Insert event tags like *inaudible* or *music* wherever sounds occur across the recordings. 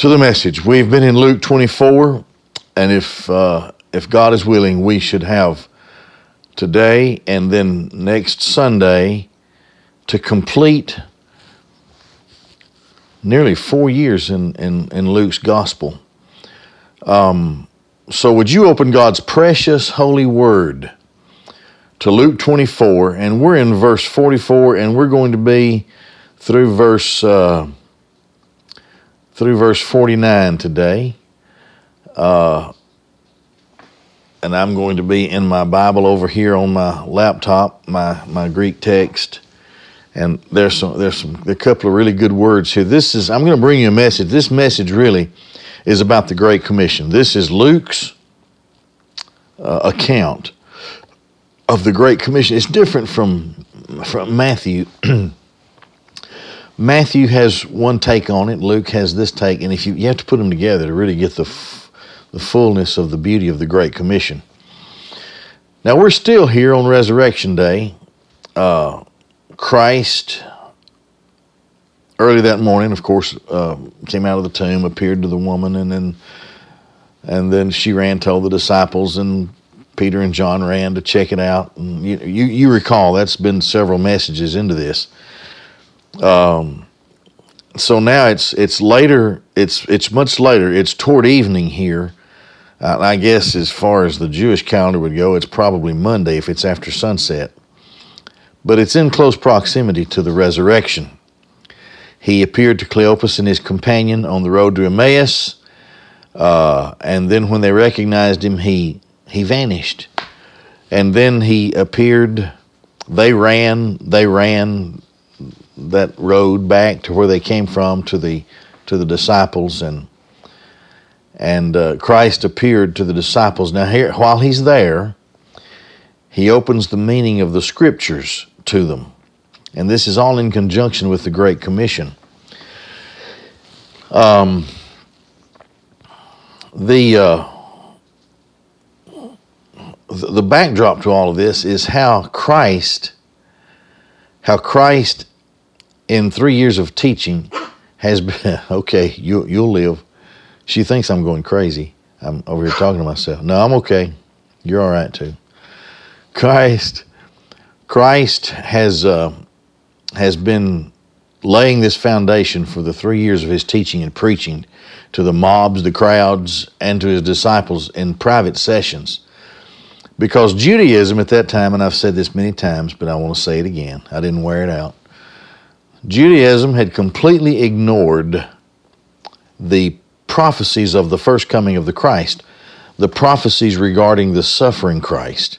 to the message. We've been in Luke 24, and if uh, if God is willing, we should have today and then next Sunday to complete nearly four years in, in, in Luke's gospel. Um, so, would you open God's precious holy word to Luke 24? And we're in verse 44, and we're going to be through verse. Uh, through verse 49 today. Uh, and I'm going to be in my Bible over here on my laptop, my, my Greek text. And there's some there's some a couple of really good words here. This is I'm going to bring you a message. This message really is about the Great Commission. This is Luke's uh, account of the Great Commission. It's different from from Matthew. *clears throat* Matthew has one take on it. Luke has this take, and if you you have to put them together to really get the f- the fullness of the beauty of the Great Commission. Now we're still here on Resurrection Day. Uh, Christ early that morning, of course, uh, came out of the tomb, appeared to the woman, and then and then she ran, told the disciples, and Peter and John ran to check it out. And you you, you recall that's been several messages into this. Um, so now it's it's later. It's it's much later. It's toward evening here. Uh, I guess as far as the Jewish calendar would go, it's probably Monday if it's after sunset. But it's in close proximity to the resurrection. He appeared to Cleopas and his companion on the road to Emmaus, uh, and then when they recognized him, he he vanished. And then he appeared. They ran. They ran that road back to where they came from to the to the disciples and and uh, Christ appeared to the disciples. Now here while he's there, he opens the meaning of the scriptures to them. And this is all in conjunction with the Great Commission. Um, the, uh, the backdrop to all of this is how Christ, how Christ in three years of teaching has been *laughs* okay. You you'll live. She thinks I'm going crazy. I'm over here talking to myself. No, I'm okay. You're all right too. Christ, Christ has uh, has been laying this foundation for the three years of his teaching and preaching to the mobs, the crowds, and to his disciples in private sessions. Because Judaism at that time, and I've said this many times, but I want to say it again, I didn't wear it out. Judaism had completely ignored the prophecies of the first coming of the Christ, the prophecies regarding the suffering Christ.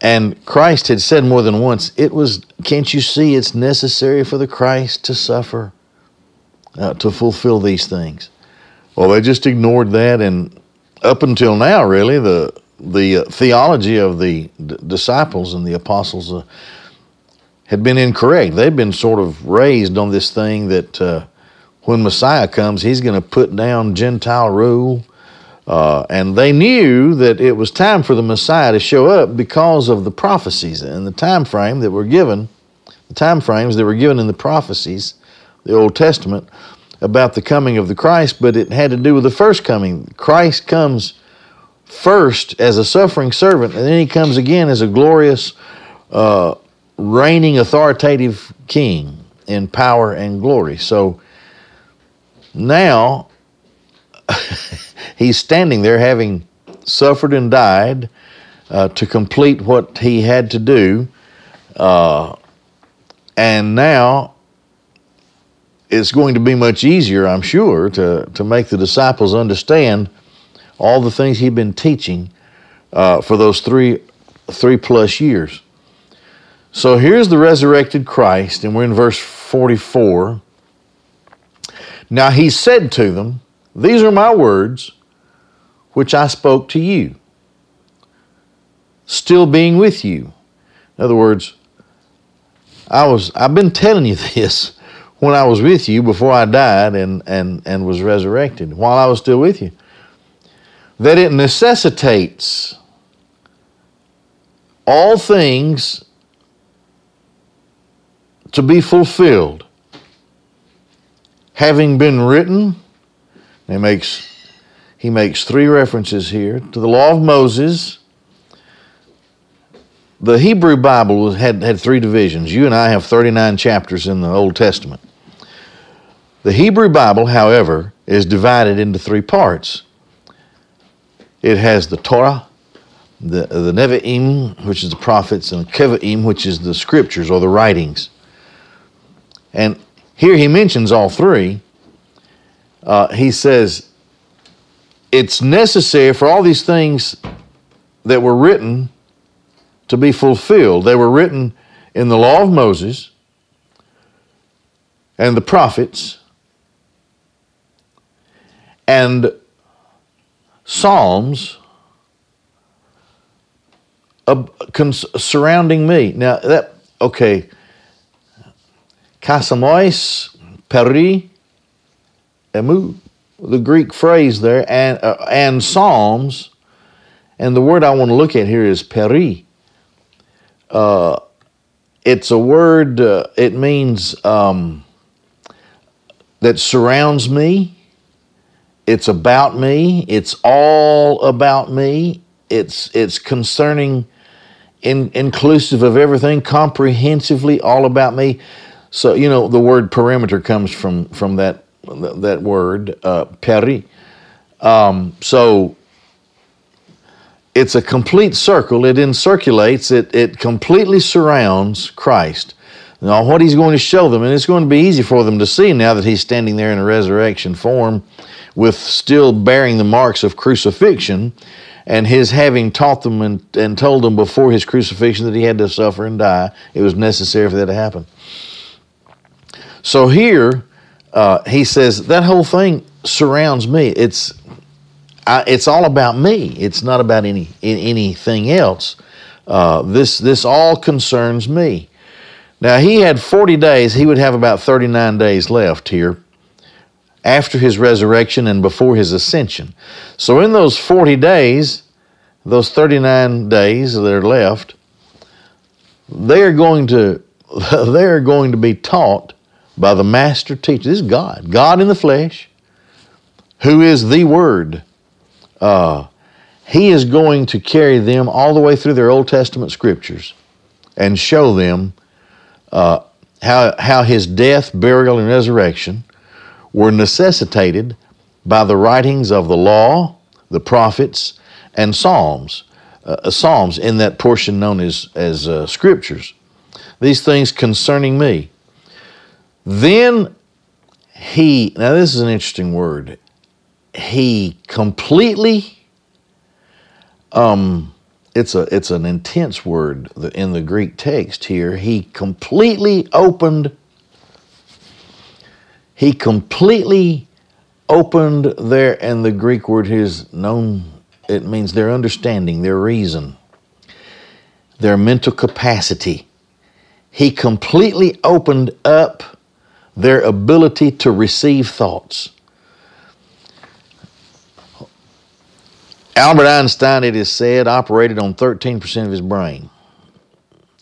And Christ had said more than once, it was, can't you see it's necessary for the Christ to suffer, uh, to fulfill these things? Well, they just ignored that, and up until now, really, the the uh, theology of the d- disciples and the apostles uh, had been incorrect. They'd been sort of raised on this thing that uh, when Messiah comes, he's going to put down Gentile rule. Uh, and they knew that it was time for the Messiah to show up because of the prophecies and the time frame that were given, the time frames that were given in the prophecies, the Old Testament, about the coming of the Christ, but it had to do with the first coming. Christ comes first as a suffering servant, and then he comes again as a glorious uh, reigning authoritative king in power and glory. So now *laughs* he's standing there having suffered and died uh, to complete what he had to do. Uh, and now it's going to be much easier, I'm sure, to, to make the disciples understand all the things he'd been teaching uh, for those three, three plus years. So here's the resurrected Christ, and we're in verse 44. Now he said to them, These are my words which I spoke to you, still being with you. In other words, I was I've been telling you *laughs* this when I was with you before I died and, and, and was resurrected, while I was still with you. That it necessitates all things to be fulfilled, having been written He makes he makes three references here to the law of Moses. The Hebrew Bible had, had three divisions. You and I have 39 chapters in the Old Testament. The Hebrew Bible, however, is divided into three parts. It has the Torah, the, the Nevi'im, which is the prophets, and the Ketuvim, which is the scriptures or the writings. And here he mentions all three. Uh, he says, it's necessary for all these things that were written to be fulfilled. They were written in the law of Moses and the prophets and Psalms surrounding me. Now that okay, kasamois peri emu the Greek phrase there, and, uh, and Psalms, and the word I want to look at here is peri. Uh, it's a word, uh, it means um, that surrounds me. It's about me. It's all about me. It's, it's concerning, in, inclusive of everything, comprehensively all about me. So, you know, the word perimeter comes from, from that that word, uh, peri. Um, so it's a complete circle. It encirculates, it, it completely surrounds Christ. Now, what he's going to show them, and it's going to be easy for them to see now that he's standing there in a resurrection form with still bearing the marks of crucifixion and his having taught them and, and told them before his crucifixion that he had to suffer and die. It was necessary for that to happen. So here, uh, he says that whole thing surrounds me. It's I, it's all about me. It's not about any anything else. Uh, this this all concerns me. Now he had 40 days. He would have about 39 days left here after his resurrection and before his ascension. So in those 40 days, those 39 days that are left, they are going to *laughs* they are going to be taught by the master teacher. This is God, God in the flesh, who is the Word. Uh, he is going to carry them all the way through their Old Testament scriptures and show them uh, how, how his death, burial, and resurrection were necessitated by the writings of the law, the prophets, and Psalms. Uh, Psalms in that portion known as, as uh, scriptures. These things concerning me. Then he, now this is an interesting word, he completely, um, it's, a, it's an intense word in the Greek text here. He completely opened, he completely opened their, and the Greek word is known, it means their understanding, their reason, their mental capacity. He completely opened up their ability to receive thoughts. Albert Einstein, it is said, operated on 13% of his brain.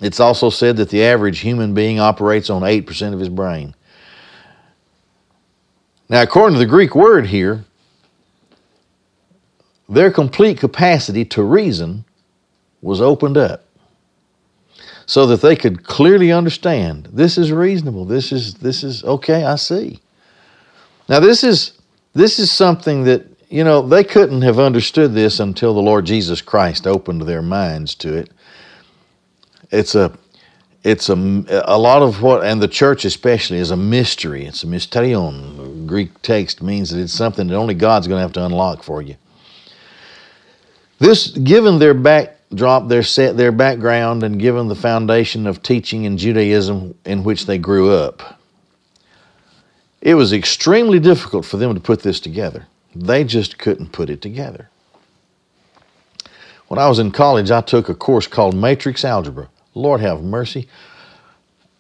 It's also said that the average human being operates on 8% of his brain. Now, according to the Greek word here, their complete capacity to reason was opened up so that they could clearly understand this is reasonable. This is this is okay, I see. Now this is this is something that you know they couldn't have understood this until the Lord Jesus Christ opened their minds to it. It's a it's a, a lot of what, and the church especially, is a mystery. It's a mysterion. Greek text means that it's something that only God's going to have to unlock for you. This, given their back drop their set their background and given the foundation of teaching in Judaism in which they grew up. It was extremely difficult for them to put this together. They just couldn't put it together. When I was in college, I took a course called Matrix Algebra. Lord have mercy.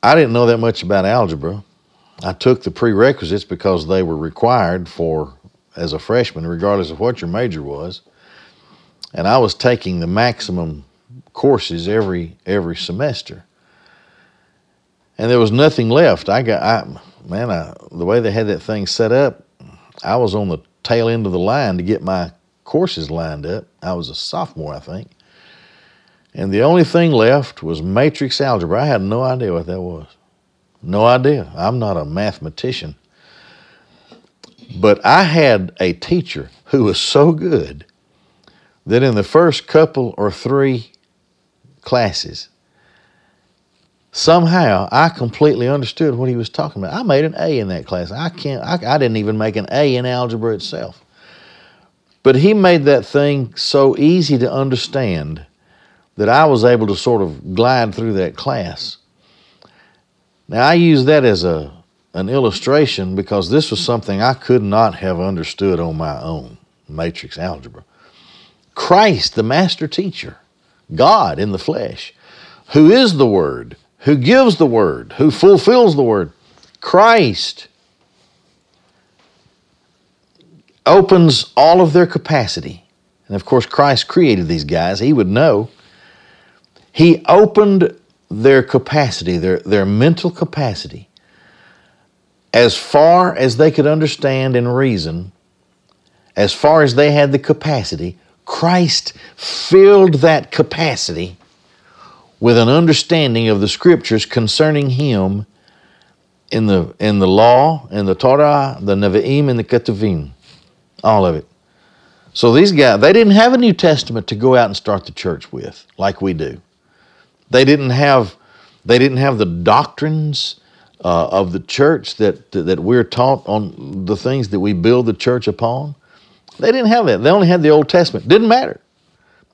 I didn't know that much about algebra. I took the prerequisites because they were required for as a freshman, regardless of what your major was and I was taking the maximum courses every every semester. And there was nothing left. I got I man, I, the way they had that thing set up, I was on the tail end of the line to get my courses lined up. I was a sophomore, I think. And the only thing left was matrix algebra. I had no idea what that was. No idea. I'm not a mathematician. But I had a teacher who was so good that in the first couple or three classes, somehow I completely understood what he was talking about. I made an A in that class. I can't. I, I didn't even make an A in algebra itself. But he made that thing so easy to understand that I was able to sort of glide through that class. Now I use that as a an illustration because this was something I could not have understood on my own, matrix algebra. Christ, the master teacher, God in the flesh, who is the Word, who gives the Word, who fulfills the Word, Christ opens all of their capacity. And of course, Christ created these guys. He would know. He opened their capacity, their, their mental capacity, as far as they could understand and reason, as far as they had the capacity, Christ filled that capacity with an understanding of the scriptures concerning him in the in the law, in the Torah, the Nevi'im, and the Ketuvim. All of it. So these guys, they didn't have a New Testament to go out and start the church with, like we do. They didn't have they didn't have the doctrines uh, of the church that that we're taught on the things that we build the church upon. They didn't have that. They only had the Old Testament. Didn't matter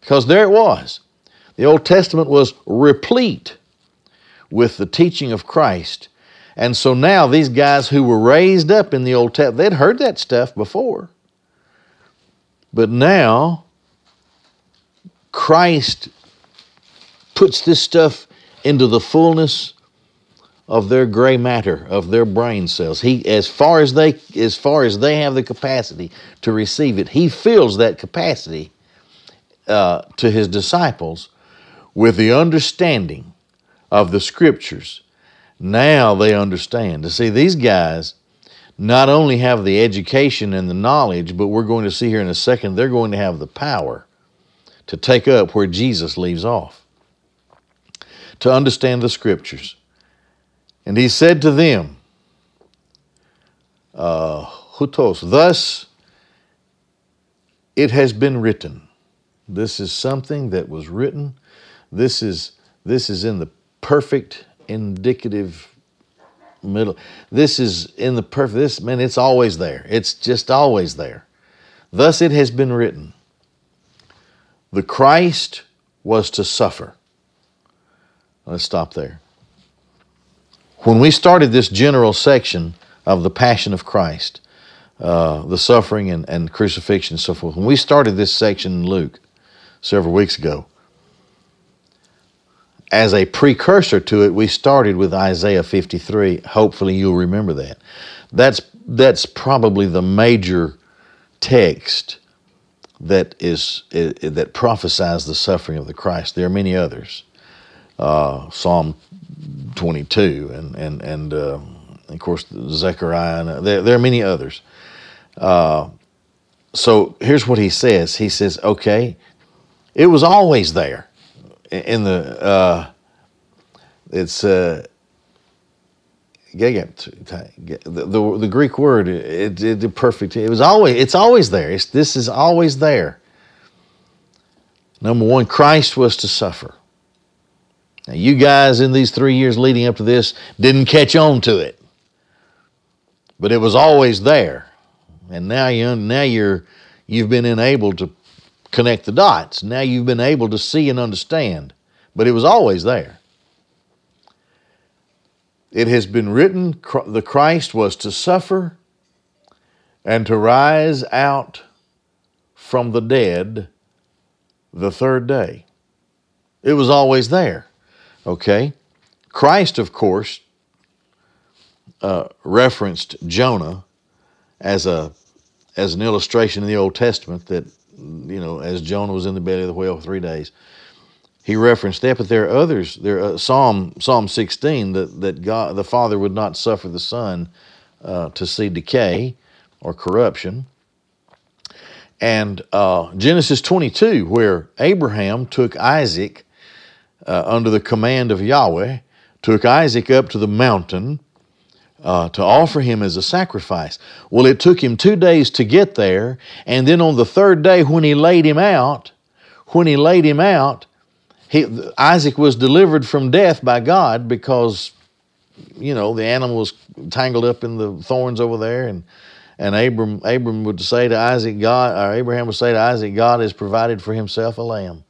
because there it was. The Old Testament was replete with the teaching of Christ. And so now these guys who were raised up in the Old Testament, they'd heard that stuff before. But now Christ puts this stuff into the fullness of their gray matter of their brain cells. He as far as they as far as they have the capacity to receive it he fills that capacity uh, to his disciples with the understanding of the scriptures. Now they understand. To see these guys not only have the education and the knowledge but we're going to see here in a second they're going to have the power to take up where jesus leaves off to understand the scriptures. And he said to them, uh, Hutos, thus it has been written. This is something that was written. This is, this is in the perfect indicative middle. This is in the perfect, this, man, it's always there. It's just always there. Thus it has been written. The Christ was to suffer Let's stop there. When we started this general section of the Passion of Christ, uh, the suffering and, and crucifixion and so forth, when we started this section in Luke several weeks ago, as a precursor to it, we started with Isaiah 53. Hopefully, you'll remember that. That's, that's probably the major text that is, that prophesies the suffering of the Christ. There are many others uh, Psalm 22, and and and uh, of course Zechariah. And there, there are many others. Uh, so here's what he says. He says, "Okay, it was always there in the. Uh, it's uh, the, the, the Greek word, it, it, it, perfect. It was always. It's always there. It's, this is always there. Number one, Christ was to suffer. Now, you guys in these three years leading up to this didn't catch on to it, but it was always there. And now you now you're you've been enabled to connect the dots. Now you've been able to see and understand, but it was always there. It has been written the Christ was to suffer and to rise out from the dead the third day. It was always there. Okay? Christ, of course, uh, referenced Jonah as a as an illustration in the Old Testament that you know as Jonah was in the belly of the whale for three days. He referenced that, but there are others. There, uh, Psalm Psalm sixteen that that God the Father would not suffer the Son uh, to see decay or corruption. And uh, Genesis 22, where Abraham took Isaac uh, under the command of Yahweh, took Isaac up to the mountain uh, to offer him as a sacrifice. Well, it took him two days to get there, and then on the third day, when he laid him out, when he laid him out, he, Isaac was delivered from death by God because, you know, the animal was tangled up in the thorns over there, and and Abram Abram would say to Isaac, God, or Abraham would say to Isaac, God has provided for himself a lamb.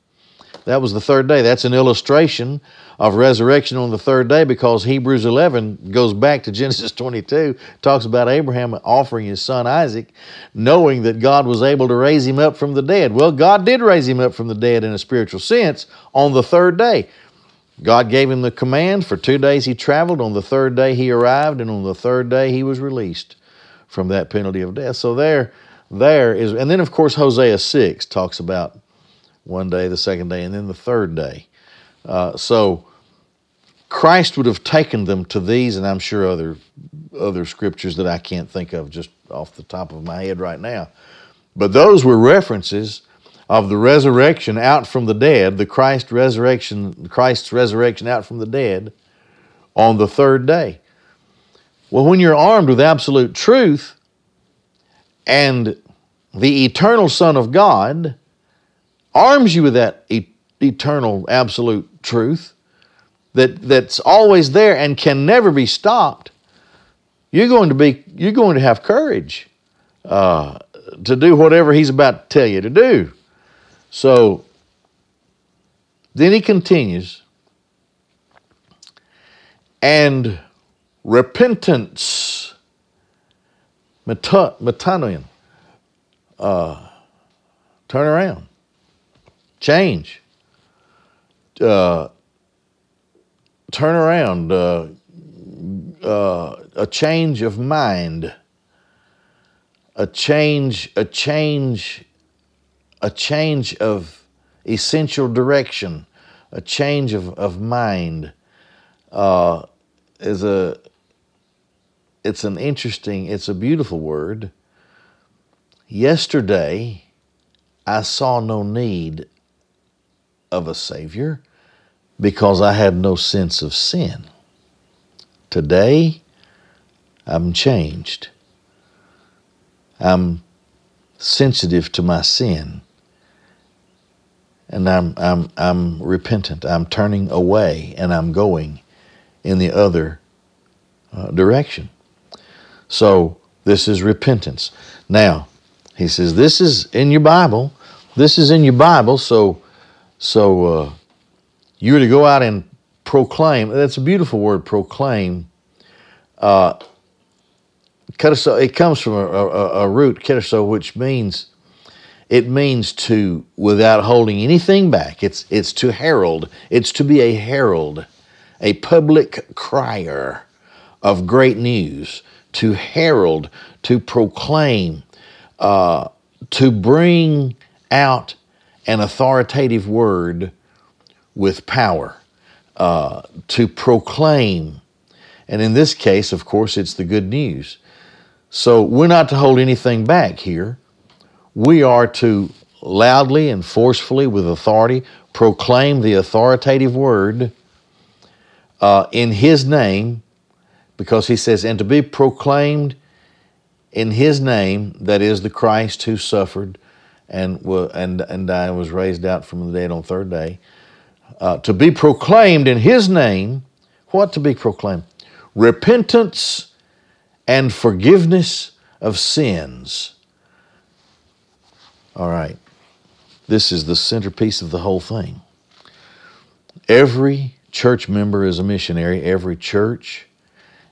That was the third day. That's an illustration of resurrection on the third day because Hebrews 11 goes back to *laughs* Genesis 22, talks about Abraham offering his son Isaac, knowing that God was able to raise him up from the dead. Well, God did raise him up from the dead in a spiritual sense on the third day. God gave him the command. For two days he traveled. On the third day he arrived, and on the third day he was released from that penalty of death. So there, there is, and then of course Hosea 6 talks about one day, the second day, and then the third day. Uh, so Christ would have taken them to these, and I'm sure other other scriptures that I can't think of just off the top of my head right now. But those were references of the resurrection out from the dead, the Christ resurrection, Christ's resurrection out from the dead on the third day. Well, when you're armed with absolute truth and the eternal Son of God arms you with that e- eternal absolute truth that, that's always there and can never be stopped, you're going to be you're going to have courage uh, to do whatever he's about to tell you to do. So then he continues, and repentance, metanoia, uh, turn around, change, uh, turn around, uh, uh, a change of mind, a change, a change, a change of essential direction, a change of, of mind. Uh, is a it's an interesting, it's a beautiful word. Yesterday, I saw no need of a Savior because I had no sense of sin. Today, I'm changed. I'm sensitive to my sin. And I'm, I'm, I'm repentant. I'm turning away and I'm going in the other uh, direction. So this is repentance. Now, he says this is in your Bible. This is in your Bible. So, so uh, you're to go out and proclaim. That's a beautiful word, proclaim. Uh, it comes from a, a, a root, keteso, which means it means to without holding anything back. It's it's to herald. It's to be a herald, a public crier of great news to herald, to proclaim, uh, to bring out an authoritative word with power, uh, to proclaim. And in this case, of course, it's the good news. So we're not to hold anything back here. We are to loudly and forcefully, with authority, proclaim the authoritative word uh, in His name because he says, and to be proclaimed in his name, that is the Christ who suffered and, and, and was raised out from the dead on the third day, uh, to be proclaimed in his name, what to be proclaimed? Repentance and forgiveness of sins. All right, this is the centerpiece of the whole thing. Every church member is a missionary, every church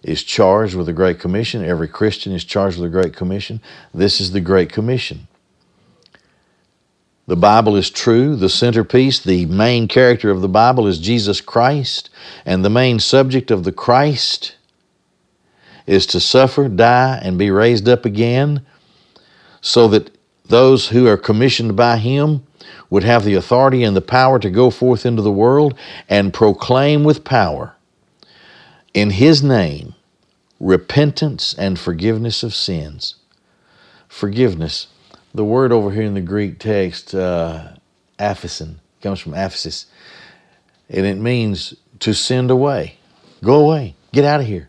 is charged with the Great Commission. Every Christian is charged with the Great Commission. This is the Great Commission. The Bible is true. The centerpiece, the main character of the Bible is Jesus Christ. And the main subject of the Christ is to suffer, die, and be raised up again so that those who are commissioned by Him would have the authority and the power to go forth into the world and proclaim with power in His name repentance and forgiveness of sins. Forgiveness. The word over here in the Greek text, uh, aphesin, comes from aphesis, and it means to send away. Go away. Get out of here.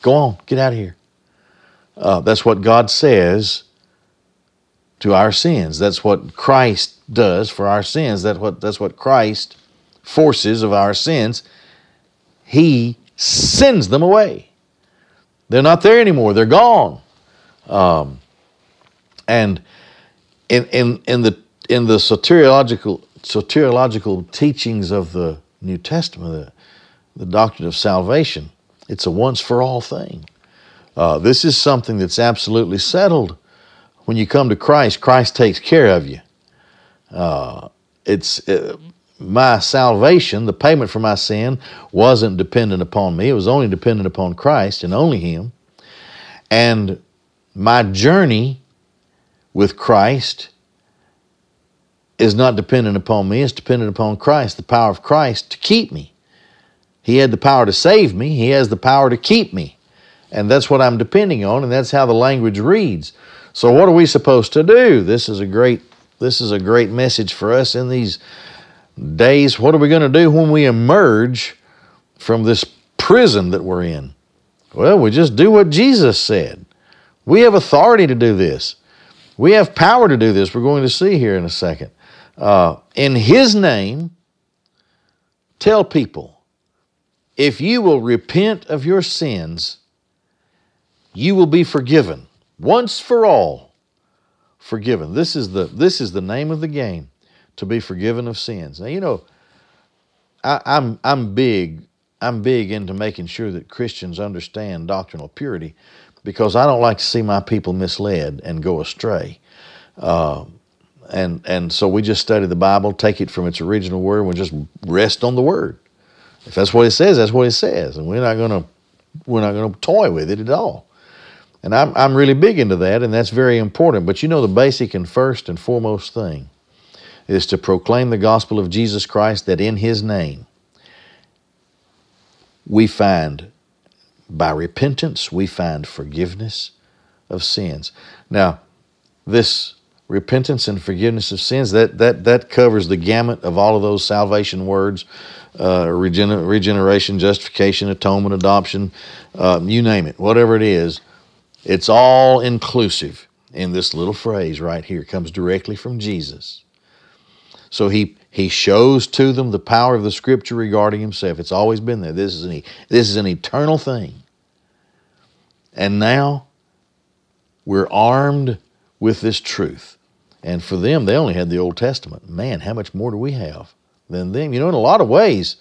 Go on. Get out of here. Uh, that's what God says to our sins. That's what Christ does for our sins. That's what, that's what Christ forces of our sins. He sends them away. They're not there anymore. They're gone. Um, and in, in, in the in the soteriological soteriological teachings of the New Testament, the, the doctrine of salvation, it's a once for all thing. Uh, this is something that's absolutely settled. When you come to Christ, Christ takes care of you. Uh, it's uh, my salvation, the payment for my sin, wasn't dependent upon me. It was only dependent upon Christ and only Him. And my journey with Christ is not dependent upon me, it's dependent upon Christ, the power of Christ to keep me. He had the power to save me, He has the power to keep me. And that's what I'm depending on, and that's how the language reads. So what are we supposed to do? This is a great this is a great message for us in these days. What are we going to do when we emerge from this prison that we're in? Well, we just do what Jesus said. We have authority to do this. We have power to do this. We're going to see here in a second. Uh, in His name, tell people if you will repent of your sins, you will be forgiven once for all. Forgiven. This is the this is the name of the game, to be forgiven of sins. Now you know, I, I'm I'm big I'm big into making sure that Christians understand doctrinal purity because I don't like to see my people misled and go astray. Uh, and and so we just study the Bible, take it from its original word, and we just rest on the word. If that's what it says, that's what it says, and we're not gonna we're not gonna toy with it at all. And I'm I'm really big into that, and that's very important. But you know, the basic and first and foremost thing is to proclaim the gospel of Jesus Christ that in His name we find by repentance, we find forgiveness of sins. Now, this repentance and forgiveness of sins, that, that, that covers the gamut of all of those salvation words uh, regener- regeneration, justification, atonement, adoption, uh, you name it, whatever it is. It's all inclusive in this little phrase right here. It comes directly from Jesus. So he he shows to them the power of the Scripture regarding himself. It's always been there. This is an, this is an eternal thing. And now we're armed with this truth. And for them, they only had the Old Testament. Man, how much more do we have than them? You know, in a lot of ways,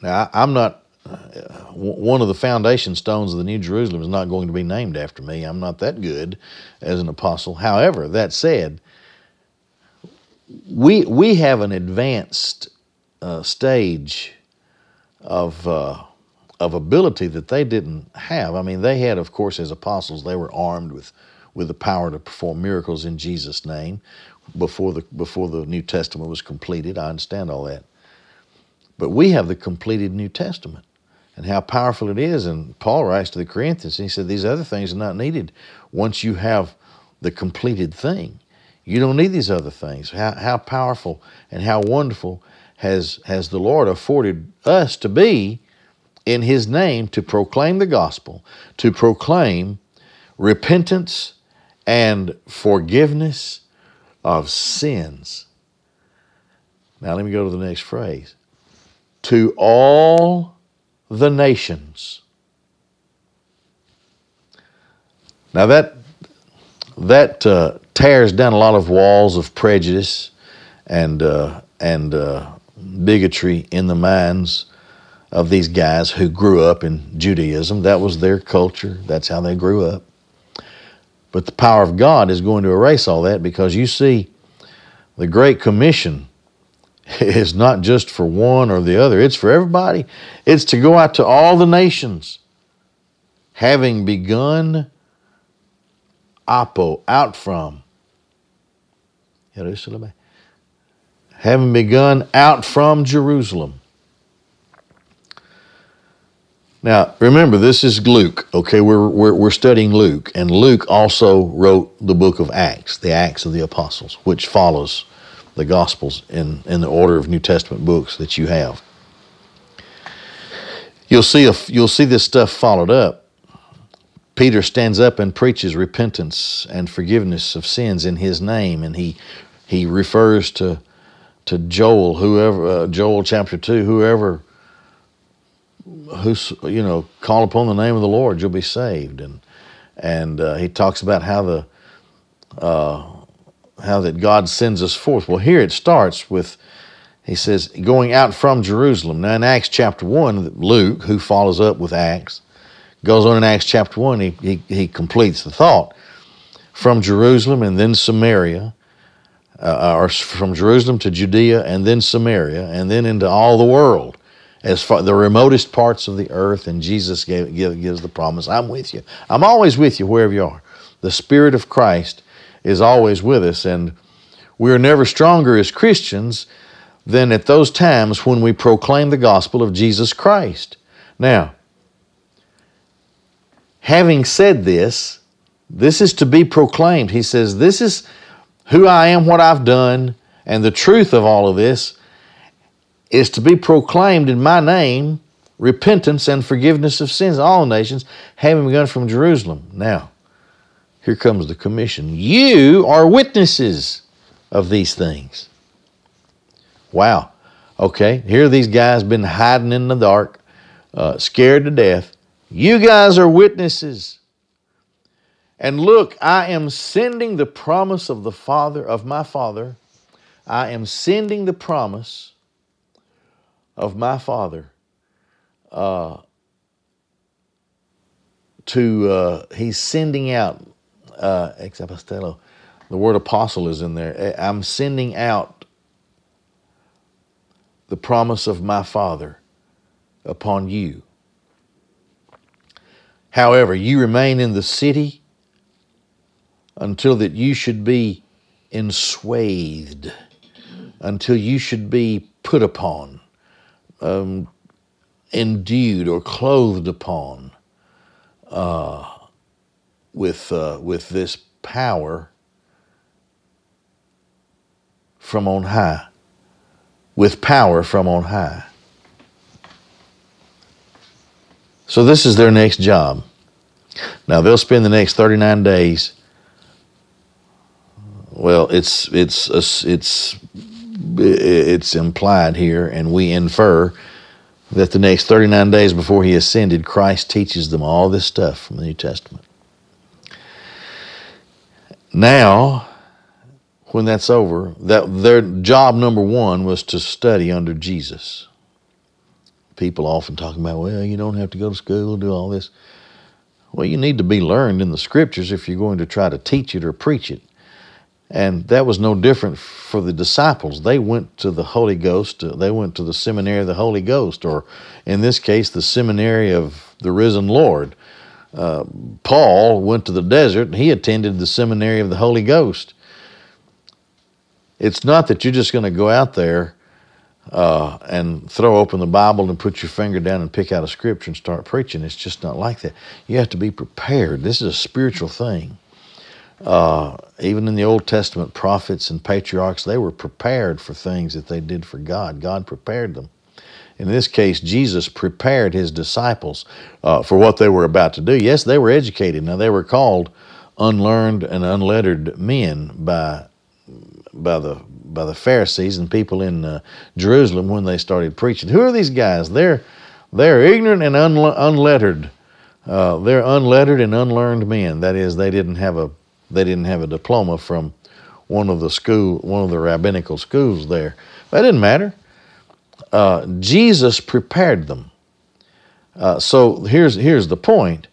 now I'm not, uh, one of the foundation stones of the New Jerusalem is not going to be named after me. I'm not that good as an apostle. However, that said, we, we have an advanced uh, stage of uh, of ability that they didn't have. I mean, they had, of course, as apostles, they were armed with, with the power to perform miracles in Jesus' name before the, before the New Testament was completed. I understand all that. But we have the completed New Testament and how powerful it is. And Paul writes to the Corinthians, and he said, These other things are not needed once you have the completed thing. You don't need these other things. How, how powerful and how wonderful has, has the Lord afforded us to be in His name to proclaim the gospel, to proclaim repentance and forgiveness of sins. Now, let me go to the next phrase. To all the nations. Now, that, that uh, tears down a lot of walls of prejudice and, uh, and uh, bigotry in the minds of these guys who grew up in Judaism. That was their culture, that's how they grew up. But the power of God is going to erase all that because you see, the Great Commission *laughs* is not just for one or the other, it's for everybody. It's to go out to all the nations, having begun apo, out from having begun out from Jerusalem Now, remember, this is Luke, okay? We're, we're, we're studying Luke, and Luke also wrote the book of Acts, the Acts of the Apostles, which follows the Gospels in, in the order of New Testament books that you have. You'll see, a, you'll see this stuff followed up. Peter stands up and preaches repentance and forgiveness of sins in his name, and he, he refers to, to Joel, whoever, uh, Joel chapter 2, whoever who's you know call upon the name of the Lord, you'll be saved. And and uh, he talks about how the uh, how that God sends us forth. Well, here it starts with he says going out from Jerusalem. Now in Acts chapter one, Luke, who follows up with Acts, goes on in Acts chapter one. He he, he completes the thought from Jerusalem and then Samaria. Uh, or from Jerusalem to Judea and then Samaria and then into all the world as far the remotest parts of the earth, and Jesus gave, give, gives the promise, I'm with you. I'm always with you wherever you are. The Spirit of Christ is always with us, and we're never stronger as Christians than at those times when we proclaim the gospel of Jesus Christ. Now, having said this, this is to be proclaimed. He says, This is who I am, what I've done, and the truth of all of this is to be proclaimed in my name repentance and forgiveness of sins, all nations, having begun from Jerusalem. Now, here comes the commission. You are witnesses of these things. Wow. Okay, here these guys been hiding in the dark, uh, scared to death. You guys are witnesses. And look, I am sending the promise of the Father, of my Father. I am sending the promise of my Father uh, to, uh, he's sending out, uh, ex apostello, the word apostle is in there. I'm sending out the promise of my Father upon you. However, you remain in the city until that you should be enswathed, until you should be put upon um, endued or clothed upon uh, with, uh, with this power from on high, with power from on high. So, this is their next job. Now, they'll spend the next 39 days. Well, it's, it's, it's it's implied here, and we infer that the next 39 days before he ascended, Christ teaches them all this stuff from the New Testament. Now, when that's over, that their job number one was to study under Jesus. People often talk about, well, you don't have to go to school, do all this. Well, you need to be learned in the scriptures if you're going to try to teach it or preach it. And that was no different for the disciples. They went to the Holy Ghost, they went to the seminary of the Holy Ghost, or in this case, the seminary of the risen Lord. Uh, Paul went to the desert and he attended the seminary of the Holy Ghost. It's not that you're just going to go out there uh, and throw open the Bible and put your finger down and pick out a scripture and start preaching. It's just not like that. You have to be prepared. This is a spiritual thing. Uh, even in the Old Testament, prophets and patriarchs, they were prepared for things that they did for God. God prepared them. In this case, Jesus prepared his disciples uh, for what they were about to do. Yes, they were educated. Now, they were called unlearned and unlettered men by, by, the, by the Pharisees and people in uh, Jerusalem when they started preaching. Who are these guys? They're, they're ignorant and unlettered. Uh, they're unlettered and unlearned men. That is, they didn't have a they didn't have a diploma from one of the school, one of the rabbinical schools there. That didn't matter. Uh, Jesus prepared them. Uh, so here's here's the point.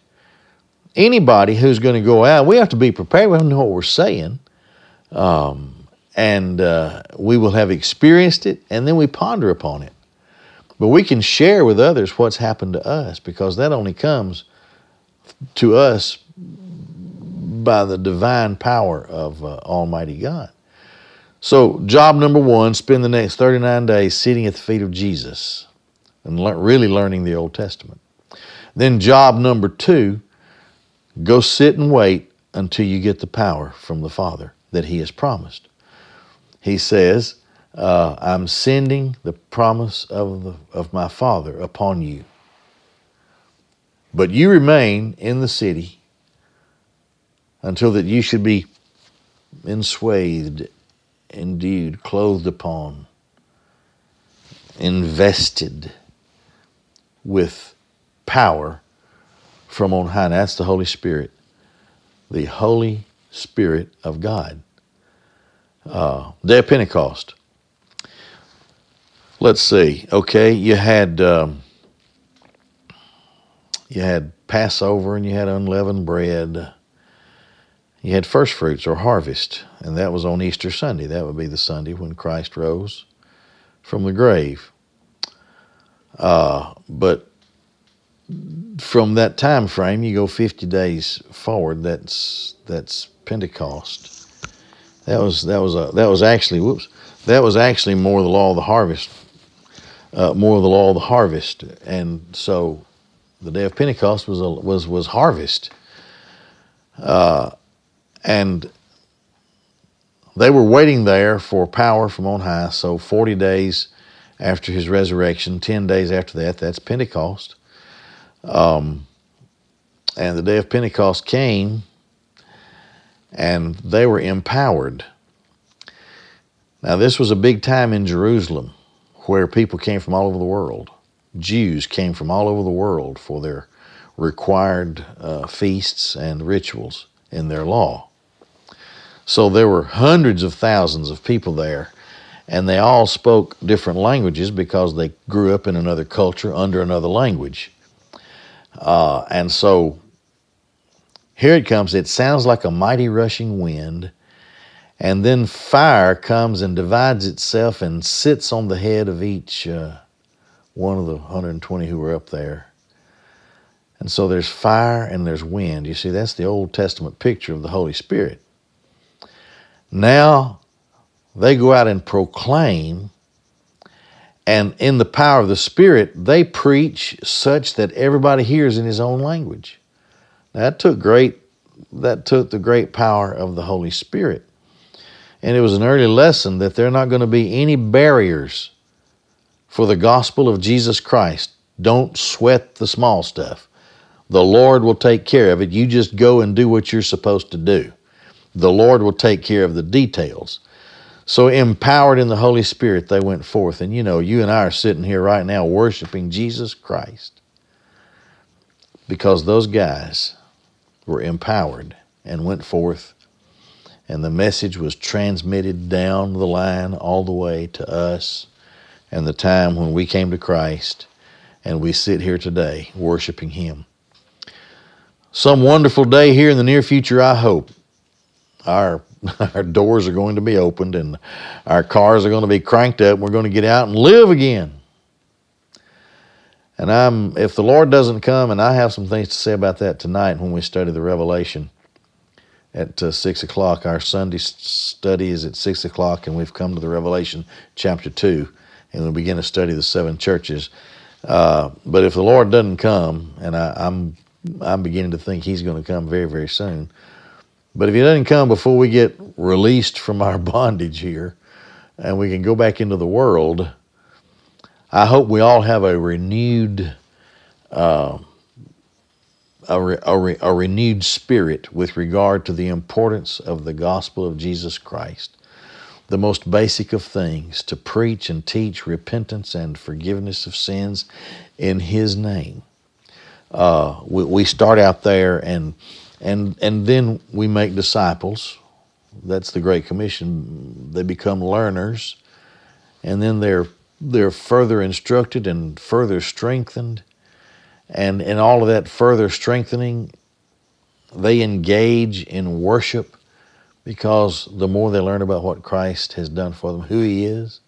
Anybody who's going to go out, we have to be prepared. We have to know what we're saying, um, and uh, we will have experienced it, and then we ponder upon it. But we can share with others what's happened to us because that only comes to us by the divine power of uh, Almighty God. So, job number one spend the next 39 days sitting at the feet of Jesus and le- really learning the Old Testament. Then, job number two go sit and wait until you get the power from the Father that He has promised. He says, uh, I'm sending the promise of, the, of my Father upon you. But you remain in the city until that you should be enswathed, endued, clothed upon, invested with power from on high. And that's the Holy Spirit, the Holy Spirit of God. Uh, day of Pentecost. Let's see. Okay, you had um, you had Passover and you had unleavened bread. You had first fruits or harvest, and that was on Easter Sunday. That would be the Sunday when Christ rose from the grave. Uh, but from that time frame, you go 50 days forward. That's that's Pentecost. That was that was a that was actually whoops. That was actually more the law of the harvest, uh, more the law of the harvest, and so the day of Pentecost was a, was was harvest, uh, and they were waiting there for power from on high. So forty days after his resurrection, ten days after that, that's Pentecost. Um, and the day of Pentecost came, and they were empowered. Now, this was a big time in Jerusalem where people came from all over the world. Jews came from all over the world for their required uh, feasts and rituals in their law. So there were hundreds of thousands of people there, and they all spoke different languages because they grew up in another culture under another language. Uh, and so here it comes. It sounds like a mighty rushing wind. And then fire comes and divides itself and sits on the head of each uh, one of the 120 who were up there. And so there's fire and there's wind. You see, that's the Old Testament picture of the Holy Spirit. Now they go out and proclaim and in the power of the Spirit, they preach such that everybody hears in his own language. That took great that took the great power of the Holy Spirit. And it was an early lesson that there are not going to be any barriers for the gospel of Jesus Christ. Don't sweat the small stuff. The Lord will take care of it. You just go and do what you're supposed to do. The Lord will take care of the details. So, empowered in the Holy Spirit, they went forth. And you know, you and I are sitting here right now worshiping Jesus Christ because those guys were empowered and went forth. And the message was transmitted down the line all the way to us and the time when we came to Christ and we sit here today worshiping Him. Some wonderful day here in the near future, I hope. Our *laughs* our doors are going to be opened and our cars are going to be cranked up. And we're going to get out and live again. And I'm, if the Lord doesn't come, and I have some things to say about that tonight when we study the Revelation at uh, six o'clock. Our Sunday study is at six o'clock, and we've come to the Revelation chapter two, and we'll begin to study the seven churches. Uh, but if the Lord doesn't come, and I, I'm, I'm beginning to think He's going to come very, very soon. But if he doesn't come before we get released from our *laughs* bondage here and we can go back into the world, I hope we all have a renewed, uh, a, re, a, re, a renewed spirit with regard to the importance of the gospel of Jesus Christ, the most basic of things to preach and teach repentance and forgiveness of sins in His name. Uh, we, we start out there and and and then we make disciples. That's the great commission. They become learners and then they're they're further instructed and further strengthened. And in all of that further strengthening they engage in worship because the more they learn about what Christ has done for them who he is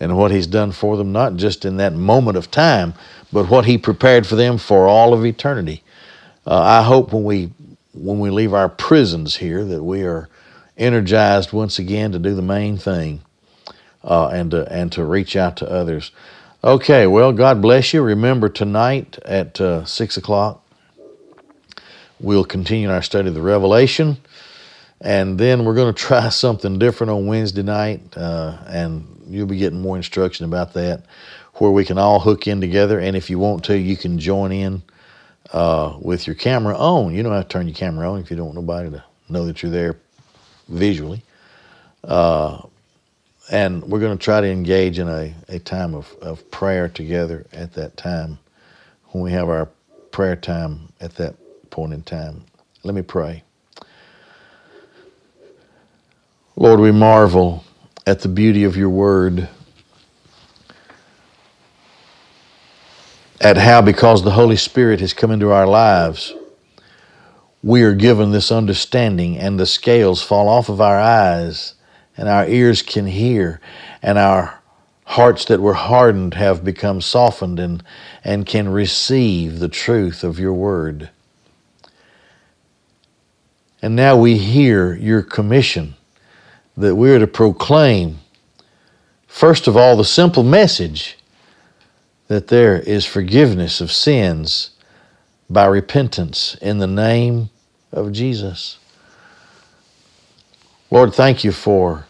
and what he's done for them not just in that moment of time but what he prepared for them for all of eternity. Uh, I hope when we when we leave our prisons here that we are energized once again to do the main thing uh, and to and to reach out to others. Okay, well, God bless you. Remember tonight at uh, 6 o'clock, we'll continue our study of the Revelation. And then we're going *laughs* to try something different on Wednesday night. Uh, and you'll be getting more instruction about that, where we can all hook in together. And if you want to, you can join in uh, with your camera on. You don't have to turn your camera on if you don't want nobody to know that you're there visually. Uh, and we're going to try to engage in a, a time of, of prayer together at that time when we have our prayer time at that point in time. Let me pray. Lord, we marvel at the beauty of your word, at how, because the Holy Spirit has come into our lives, we are given this understanding and the scales fall off of our eyes and our ears can hear, and our hearts that were hardened have become softened and, and can receive the truth of your word. And now we hear your commission that we're to proclaim, first of all, the simple message that there is forgiveness of sins by repentance in the name of Jesus. Lord, thank you for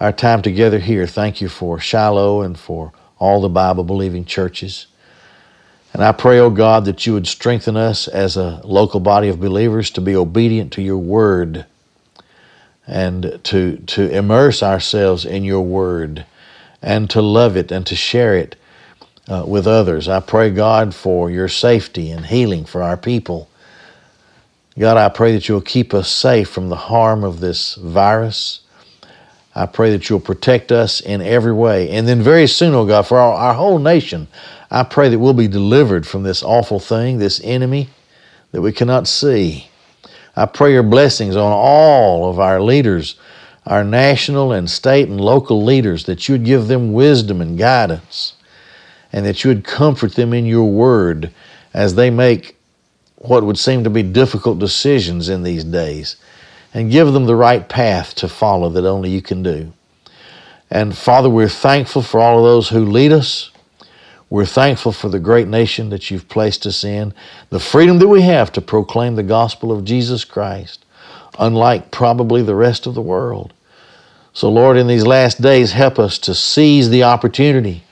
our time together here. Thank you for Shiloh and for all the Bible believing churches. And I pray, oh God, that you would strengthen us as a local body of believers to be obedient to your word and to, to immerse ourselves in your word and to love it and to share it uh, with others. I pray, God, for your safety and healing for our people God, I pray that you'll keep us safe from the harm of this virus. I pray that you'll protect us in every way. And then, very soon, oh God, for our, our whole nation, I pray that we'll be delivered from this awful thing, this enemy that we cannot see. I pray your blessings on all of our leaders, our national and state and local leaders, that you would give them wisdom and guidance, and that you would comfort them in your word as they make what would seem to be difficult decisions in these days and give them the right path to follow that only you can do. And Father, we're thankful for all of those who lead us. We're thankful for the great nation that you've placed us in, the freedom that we have to proclaim the gospel of Jesus Christ, unlike probably the rest of the world. So, Lord, in these last days, help us to seize the opportunity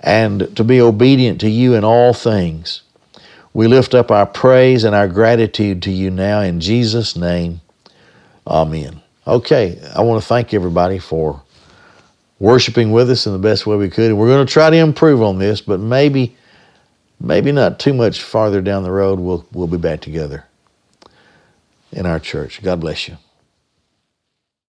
and to be obedient to you in all things. We lift up our praise and our gratitude to you now in Jesus' name. Amen. Okay, I want to thank everybody for worshiping with us in the best way we could. And we're going to try to improve on this, but maybe, maybe not too much farther down the road, we'll, we'll be back together in our church. God bless you.